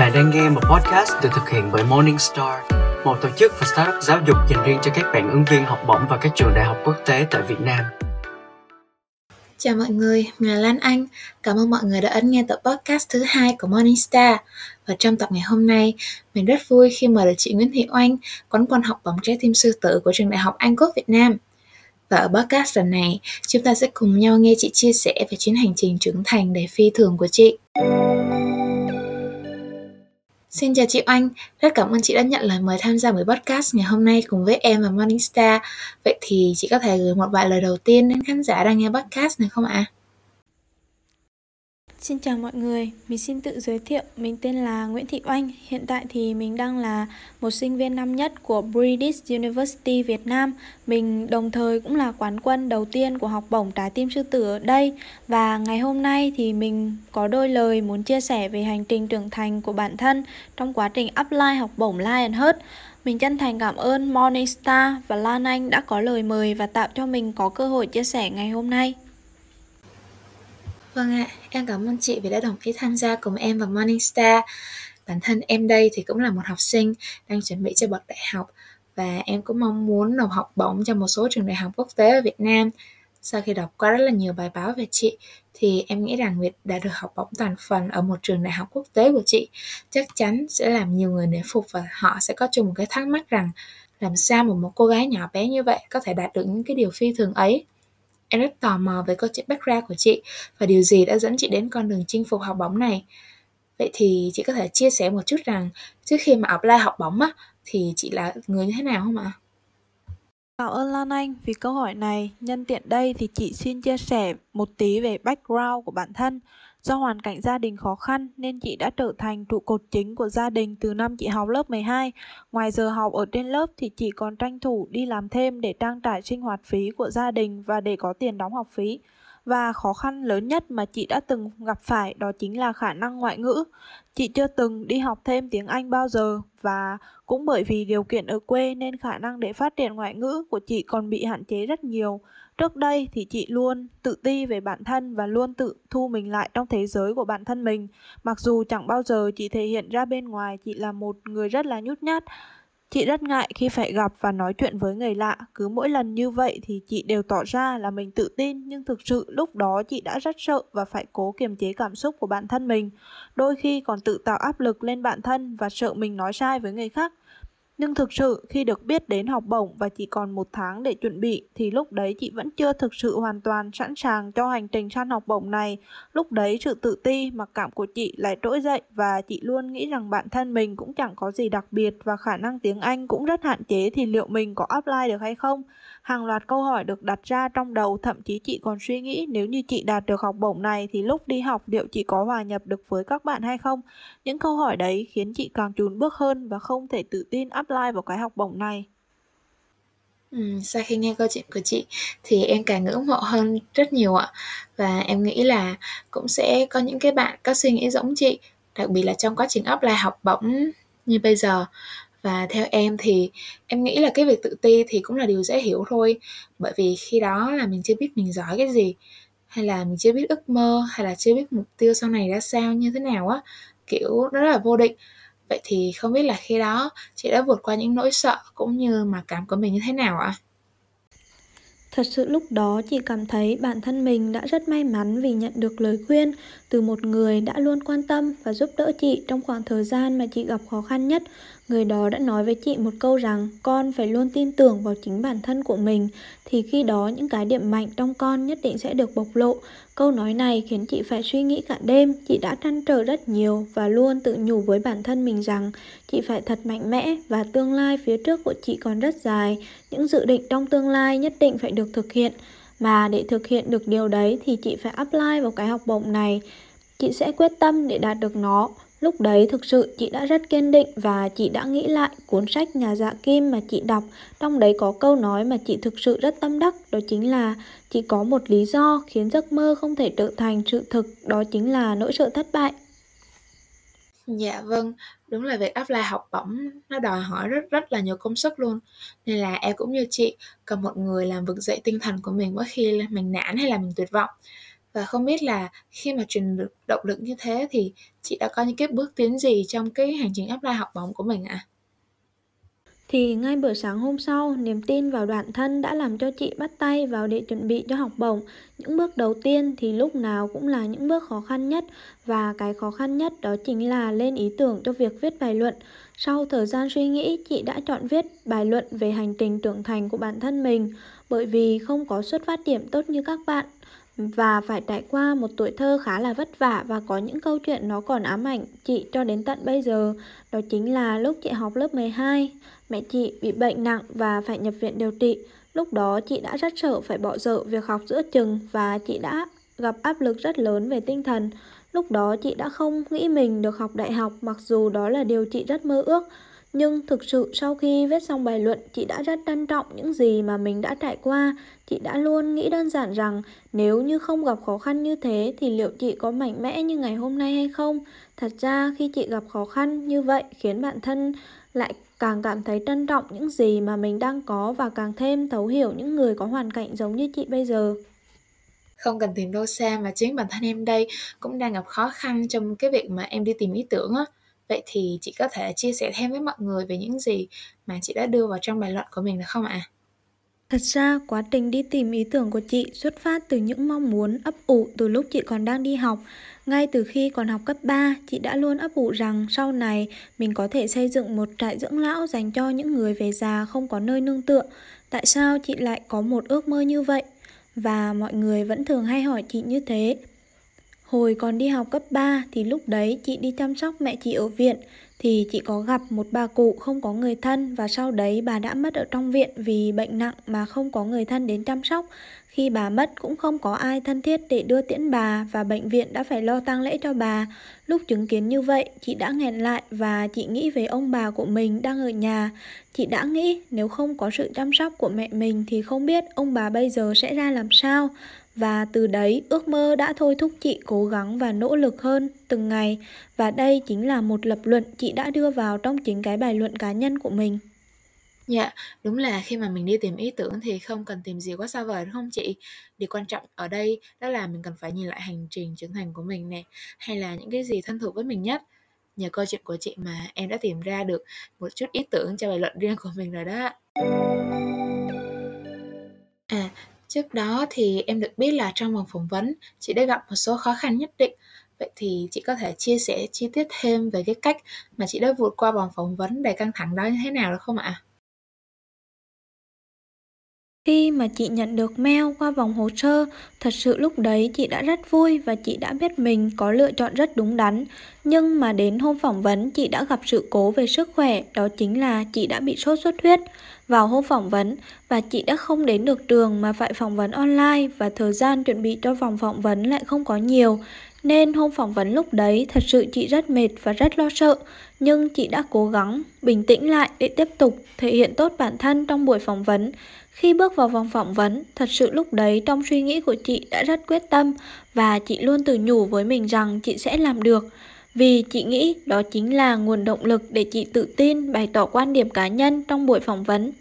Bạn đang nghe một podcast được thực hiện bởi Morningstar, một tổ chức và startup giáo dục dành riêng cho các bạn ứng viên học bổng và các trường đại học quốc tế tại Việt Nam. Chào mọi người, mình là Lan Anh. Cảm ơn mọi người đã ấn nghe tập podcast thứ hai của Morningstar. Và trong tập ngày hôm nay, mình rất vui khi mời được chị Nguyễn Thị Oanh, quán quân học bổng trái tim sư tử của trường đại học Anh Quốc Việt Nam. Và ở podcast lần này, chúng ta sẽ cùng nhau nghe chị chia sẻ về chuyến hành trình trưởng thành đầy phi thường của chị. Xin chào chị Oanh, rất cảm ơn chị đã nhận lời mời tham gia buổi podcast ngày hôm nay cùng với em và Morningstar. Vậy thì chị có thể gửi một vài lời đầu tiên đến khán giả đang nghe podcast này không ạ? À? Xin chào mọi người, mình xin tự giới thiệu, mình tên là Nguyễn Thị Oanh. Hiện tại thì mình đang là một sinh viên năm nhất của British University Việt Nam. Mình đồng thời cũng là quán quân đầu tiên của học bổng Trái tim sư tử ở đây. Và ngày hôm nay thì mình có đôi lời muốn chia sẻ về hành trình trưởng thành của bản thân trong quá trình apply học bổng Lion Heart. Mình chân thành cảm ơn Morningstar và Lan Anh đã có lời mời và tạo cho mình có cơ hội chia sẻ ngày hôm nay. Vâng ạ, em cảm ơn chị vì đã đồng ý tham gia cùng em vào Morningstar. Bản thân em đây thì cũng là một học sinh đang chuẩn bị cho bậc đại học và em cũng mong muốn nộp học bổng cho một số trường đại học quốc tế ở Việt Nam. Sau khi đọc qua rất là nhiều bài báo về chị thì em nghĩ rằng việc đã được học bổng toàn phần ở một trường đại học quốc tế của chị chắc chắn sẽ làm nhiều người nể phục và họ sẽ có chung một cái thắc mắc rằng làm sao mà một cô gái nhỏ bé như vậy có thể đạt được những cái điều phi thường ấy Em rất tò mò về câu chuyện background của chị và điều gì đã dẫn chị đến con đường chinh phục học bóng này. Vậy thì chị có thể chia sẻ một chút rằng trước khi mà apply học bóng á, thì chị là người như thế nào không ạ? Cảm ơn Lan Anh vì câu hỏi này. Nhân tiện đây thì chị xin chia sẻ một tí về background của bản thân. Do hoàn cảnh gia đình khó khăn nên chị đã trở thành trụ cột chính của gia đình từ năm chị học lớp 12. Ngoài giờ học ở trên lớp thì chị còn tranh thủ đi làm thêm để trang trải sinh hoạt phí của gia đình và để có tiền đóng học phí. Và khó khăn lớn nhất mà chị đã từng gặp phải đó chính là khả năng ngoại ngữ. Chị chưa từng đi học thêm tiếng Anh bao giờ và cũng bởi vì điều kiện ở quê nên khả năng để phát triển ngoại ngữ của chị còn bị hạn chế rất nhiều. Trước đây thì chị luôn tự ti về bản thân và luôn tự thu mình lại trong thế giới của bản thân mình. Mặc dù chẳng bao giờ chị thể hiện ra bên ngoài chị là một người rất là nhút nhát. Chị rất ngại khi phải gặp và nói chuyện với người lạ, cứ mỗi lần như vậy thì chị đều tỏ ra là mình tự tin, nhưng thực sự lúc đó chị đã rất sợ và phải cố kiềm chế cảm xúc của bản thân mình. Đôi khi còn tự tạo áp lực lên bản thân và sợ mình nói sai với người khác. Nhưng thực sự khi được biết đến học bổng và chỉ còn một tháng để chuẩn bị thì lúc đấy chị vẫn chưa thực sự hoàn toàn sẵn sàng cho hành trình săn học bổng này. Lúc đấy sự tự ti, mặc cảm của chị lại trỗi dậy và chị luôn nghĩ rằng bản thân mình cũng chẳng có gì đặc biệt và khả năng tiếng Anh cũng rất hạn chế thì liệu mình có apply được hay không? Hàng loạt câu hỏi được đặt ra trong đầu, thậm chí chị còn suy nghĩ nếu như chị đạt được học bổng này thì lúc đi học liệu chị có hòa nhập được với các bạn hay không? Những câu hỏi đấy khiến chị càng chùn bước hơn và không thể tự tin apply vào cái học bổng này. Ừ, sau khi nghe câu chuyện của chị thì em càng ngưỡng mộ hơn rất nhiều ạ. Và em nghĩ là cũng sẽ có những cái bạn có suy nghĩ giống chị đặc biệt là trong quá trình apply học bổng như bây giờ. Và theo em thì em nghĩ là cái việc tự ti thì cũng là điều dễ hiểu thôi. Bởi vì khi đó là mình chưa biết mình giỏi cái gì hay là mình chưa biết ước mơ hay là chưa biết mục tiêu sau này ra sao như thế nào á. Kiểu rất là vô định vậy thì không biết là khi đó chị đã vượt qua những nỗi sợ cũng như mặc cảm của mình như thế nào ạ Thật sự lúc đó chị cảm thấy bản thân mình đã rất may mắn vì nhận được lời khuyên từ một người đã luôn quan tâm và giúp đỡ chị trong khoảng thời gian mà chị gặp khó khăn nhất Người đó đã nói với chị một câu rằng con phải luôn tin tưởng vào chính bản thân của mình, thì khi đó những cái điểm mạnh trong con nhất định sẽ được bộc lộ. Câu nói này khiến chị phải suy nghĩ cả đêm, chị đã trăn trở rất nhiều và luôn tự nhủ với bản thân mình rằng chị phải thật mạnh mẽ và tương lai phía trước của chị còn rất dài. Những dự định trong tương lai nhất định phải được thực hiện. Mà để thực hiện được điều đấy thì chị phải apply vào cái học bổng này. Chị sẽ quyết tâm để đạt được nó Lúc đấy thực sự chị đã rất kiên định và chị đã nghĩ lại cuốn sách Nhà dạ kim mà chị đọc. Trong đấy có câu nói mà chị thực sự rất tâm đắc, đó chính là chị có một lý do khiến giấc mơ không thể trở thành sự thực, đó chính là nỗi sợ thất bại. Dạ vâng, đúng là việc apply học bổng nó đòi hỏi rất rất là nhiều công sức luôn. Nên là em cũng như chị, cần một người làm vực dậy tinh thần của mình mỗi khi mình nản hay là mình tuyệt vọng và không biết là khi mà truyền được động lực như thế thì chị đã có những cái bước tiến gì trong cái hành trình apply học bổng của mình ạ? À? Thì ngay bữa sáng hôm sau, niềm tin vào bản thân đã làm cho chị bắt tay vào để chuẩn bị cho học bổng. Những bước đầu tiên thì lúc nào cũng là những bước khó khăn nhất và cái khó khăn nhất đó chính là lên ý tưởng cho việc viết bài luận. Sau thời gian suy nghĩ, chị đã chọn viết bài luận về hành trình trưởng thành của bản thân mình bởi vì không có xuất phát điểm tốt như các bạn và phải trải qua một tuổi thơ khá là vất vả và có những câu chuyện nó còn ám ảnh chị cho đến tận bây giờ. Đó chính là lúc chị học lớp 12, mẹ chị bị bệnh nặng và phải nhập viện điều trị. Lúc đó chị đã rất sợ phải bỏ dở việc học giữa chừng và chị đã gặp áp lực rất lớn về tinh thần. Lúc đó chị đã không nghĩ mình được học đại học mặc dù đó là điều chị rất mơ ước. Nhưng thực sự sau khi viết xong bài luận, chị đã rất trân trọng những gì mà mình đã trải qua. Chị đã luôn nghĩ đơn giản rằng nếu như không gặp khó khăn như thế thì liệu chị có mạnh mẽ như ngày hôm nay hay không? Thật ra khi chị gặp khó khăn như vậy khiến bản thân lại càng cảm thấy trân trọng những gì mà mình đang có và càng thêm thấu hiểu những người có hoàn cảnh giống như chị bây giờ. Không cần tìm đâu xa mà chính bản thân em đây cũng đang gặp khó khăn trong cái việc mà em đi tìm ý tưởng á. Vậy thì chị có thể chia sẻ thêm với mọi người về những gì mà chị đã đưa vào trong bài luận của mình được không ạ? À? Thật ra, quá trình đi tìm ý tưởng của chị xuất phát từ những mong muốn ấp ủ từ lúc chị còn đang đi học. Ngay từ khi còn học cấp 3, chị đã luôn ấp ủ rằng sau này mình có thể xây dựng một trại dưỡng lão dành cho những người về già không có nơi nương tựa. Tại sao chị lại có một ước mơ như vậy? Và mọi người vẫn thường hay hỏi chị như thế. Hồi còn đi học cấp 3 thì lúc đấy chị đi chăm sóc mẹ chị ở viện thì chị có gặp một bà cụ không có người thân và sau đấy bà đã mất ở trong viện vì bệnh nặng mà không có người thân đến chăm sóc. Khi bà mất cũng không có ai thân thiết để đưa tiễn bà và bệnh viện đã phải lo tang lễ cho bà. Lúc chứng kiến như vậy, chị đã nghẹn lại và chị nghĩ về ông bà của mình đang ở nhà. Chị đã nghĩ nếu không có sự chăm sóc của mẹ mình thì không biết ông bà bây giờ sẽ ra làm sao. Và từ đấy ước mơ đã thôi thúc chị cố gắng và nỗ lực hơn từng ngày Và đây chính là một lập luận chị đã đưa vào trong chính cái bài luận cá nhân của mình Dạ, đúng là khi mà mình đi tìm ý tưởng thì không cần tìm gì quá xa vời đúng không chị? Điều quan trọng ở đây đó là mình cần phải nhìn lại hành trình trưởng thành của mình nè, hay là những cái gì thân thuộc với mình nhất. Nhờ câu chuyện của chị mà em đã tìm ra được một chút ý tưởng cho bài luận riêng của mình rồi đó. À, Trước đó thì em được biết là trong vòng phỏng vấn, chị đã gặp một số khó khăn nhất định. Vậy thì chị có thể chia sẻ chi tiết thêm về cái cách mà chị đã vượt qua vòng phỏng vấn đầy căng thẳng đó như thế nào được không ạ? Khi mà chị nhận được mail qua vòng hồ sơ, thật sự lúc đấy chị đã rất vui và chị đã biết mình có lựa chọn rất đúng đắn. Nhưng mà đến hôm phỏng vấn chị đã gặp sự cố về sức khỏe, đó chính là chị đã bị sốt xuất huyết vào hôm phỏng vấn và chị đã không đến được trường mà phải phỏng vấn online và thời gian chuẩn bị cho vòng phỏng vấn lại không có nhiều. Nên hôm phỏng vấn lúc đấy thật sự chị rất mệt và rất lo sợ. Nhưng chị đã cố gắng bình tĩnh lại để tiếp tục thể hiện tốt bản thân trong buổi phỏng vấn. Khi bước vào vòng phỏng vấn, thật sự lúc đấy trong suy nghĩ của chị đã rất quyết tâm Và chị luôn tự nhủ với mình rằng chị sẽ làm được. Vì chị nghĩ đó chính là nguồn động lực để chị tự tin bày tỏ quan điểm cá nhân trong buổi phỏng vấn.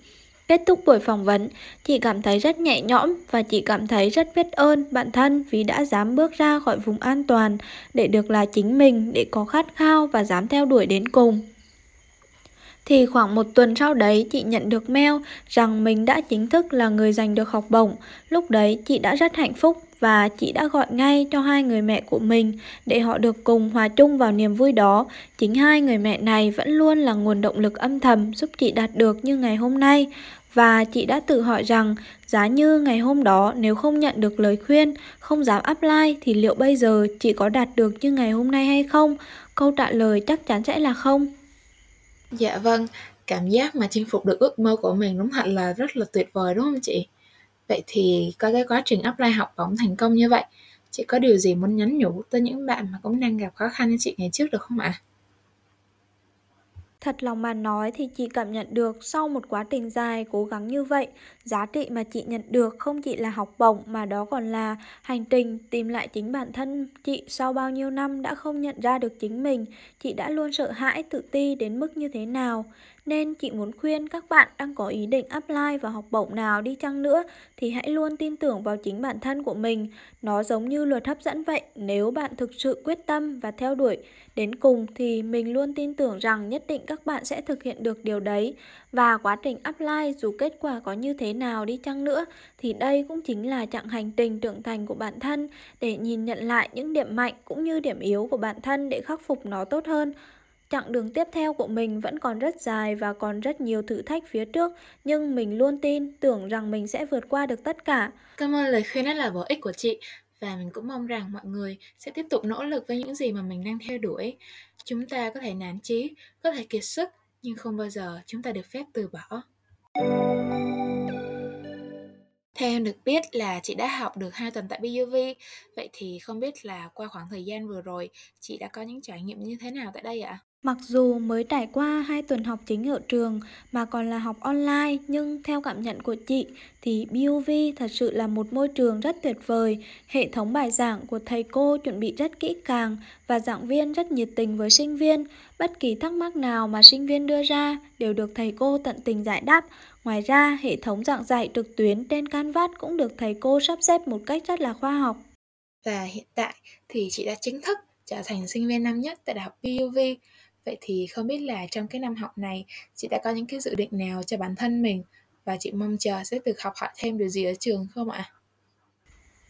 Kết thúc buổi phỏng vấn, chị cảm thấy rất nhẹ nhõm và chị cảm thấy rất biết ơn bản thân vì đã dám bước ra khỏi vùng an toàn để được là chính mình, để có khát khao và dám theo đuổi đến cùng. Thì khoảng một tuần sau đấy chị nhận được mail rằng mình đã chính thức là người giành được học bổng. Lúc đấy chị đã rất hạnh phúc và chị đã gọi ngay cho hai người mẹ của mình để họ được cùng hòa chung vào niềm vui đó. Chính hai người mẹ này vẫn luôn là nguồn động lực âm thầm giúp chị đạt được như ngày hôm nay. Và chị đã tự hỏi rằng giá như ngày hôm đó nếu không nhận được lời khuyên, không dám apply thì liệu bây giờ chị có đạt được như ngày hôm nay hay không? Câu trả lời chắc chắn sẽ là không. Dạ vâng, cảm giác mà chinh phục được ước mơ của mình đúng thật là rất là tuyệt vời đúng không chị? Vậy thì có cái quá trình apply học bổng thành công như vậy, chị có điều gì muốn nhắn nhủ tới những bạn mà cũng đang gặp khó khăn như chị ngày trước được không ạ? À? Thật lòng mà nói thì chị cảm nhận được sau một quá trình dài cố gắng như vậy, giá trị mà chị nhận được không chỉ là học bổng mà đó còn là hành trình tìm lại chính bản thân chị sau bao nhiêu năm đã không nhận ra được chính mình, chị đã luôn sợ hãi tự ti đến mức như thế nào. Nên chị muốn khuyên các bạn đang có ý định apply vào học bổng nào đi chăng nữa thì hãy luôn tin tưởng vào chính bản thân của mình. Nó giống như luật hấp dẫn vậy, nếu bạn thực sự quyết tâm và theo đuổi đến cùng thì mình luôn tin tưởng rằng nhất định các bạn sẽ thực hiện được điều đấy. Và quá trình apply dù kết quả có như thế nào đi chăng nữa thì đây cũng chính là chặng hành trình trưởng thành của bản thân để nhìn nhận lại những điểm mạnh cũng như điểm yếu của bản thân để khắc phục nó tốt hơn. Chặng đường tiếp theo của mình vẫn còn rất dài và còn rất nhiều thử thách phía trước, nhưng mình luôn tin, tưởng rằng mình sẽ vượt qua được tất cả. Cảm ơn lời khuyên rất là bổ ích của chị và mình cũng mong rằng mọi người sẽ tiếp tục nỗ lực với những gì mà mình đang theo đuổi. Chúng ta có thể nản chí, có thể kiệt sức, nhưng không bao giờ chúng ta được phép từ bỏ. Theo em được biết là chị đã học được 2 tuần tại BUV, vậy thì không biết là qua khoảng thời gian vừa rồi chị đã có những trải nghiệm như thế nào tại đây ạ? Mặc dù mới trải qua 2 tuần học chính ở trường mà còn là học online nhưng theo cảm nhận của chị thì BUV thật sự là một môi trường rất tuyệt vời. Hệ thống bài giảng của thầy cô chuẩn bị rất kỹ càng và giảng viên rất nhiệt tình với sinh viên. Bất kỳ thắc mắc nào mà sinh viên đưa ra đều được thầy cô tận tình giải đáp. Ngoài ra, hệ thống giảng dạy trực tuyến trên Canvas cũng được thầy cô sắp xếp một cách rất là khoa học. Và hiện tại thì chị đã chính thức trở thành sinh viên năm nhất tại Đại học BUV. Vậy thì không biết là trong cái năm học này chị đã có những cái dự định nào cho bản thân mình và chị mong chờ sẽ được học hỏi thêm điều gì ở trường không ạ?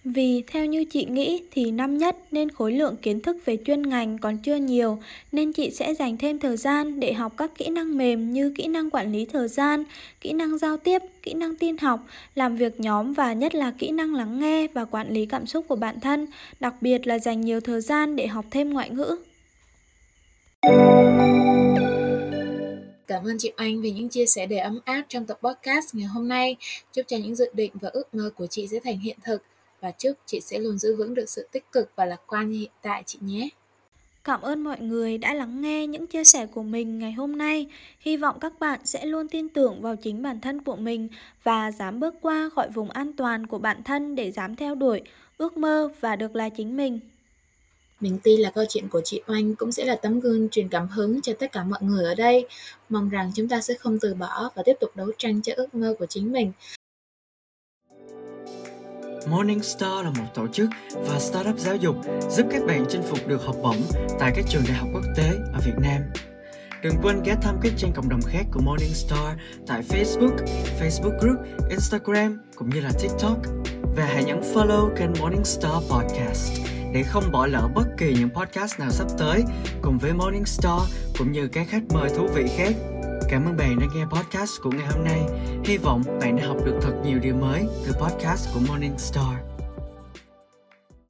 Vì theo như chị nghĩ thì năm nhất nên khối lượng kiến thức về chuyên ngành còn chưa nhiều nên chị sẽ dành thêm thời gian để học các kỹ năng mềm như kỹ năng quản lý thời gian, kỹ năng giao tiếp, kỹ năng tin học, làm việc nhóm và nhất là kỹ năng lắng nghe và quản lý cảm xúc của bản thân, đặc biệt là dành nhiều thời gian để học thêm ngoại ngữ. Cảm ơn chị Anh vì những chia sẻ đầy ấm áp trong tập podcast ngày hôm nay. Chúc cho những dự định và ước mơ của chị sẽ thành hiện thực và chúc chị sẽ luôn giữ vững được sự tích cực và lạc quan như hiện tại chị nhé. Cảm ơn mọi người đã lắng nghe những chia sẻ của mình ngày hôm nay. Hy vọng các bạn sẽ luôn tin tưởng vào chính bản thân của mình và dám bước qua khỏi vùng an toàn của bản thân để dám theo đuổi ước mơ và được là chính mình. Mình tin là câu chuyện của chị Oanh cũng sẽ là tấm gương truyền cảm hứng cho tất cả mọi người ở đây. Mong rằng chúng ta sẽ không từ bỏ và tiếp tục đấu tranh cho ước mơ của chính mình. Morning Star là một tổ chức và startup giáo dục giúp các bạn chinh phục được học bổng tại các trường đại học quốc tế ở Việt Nam. Đừng quên ghé thăm các trang cộng đồng khác của Morning Star tại Facebook, Facebook Group, Instagram cũng như là TikTok. Và hãy nhấn follow kênh Morning Star Podcast để không bỏ lỡ bất kỳ những podcast nào sắp tới cùng với Morning Star cũng như các khách mời thú vị khác. Cảm ơn bạn đã nghe podcast của ngày hôm nay. Hy vọng bạn đã học được thật nhiều điều mới từ podcast của Morning Star.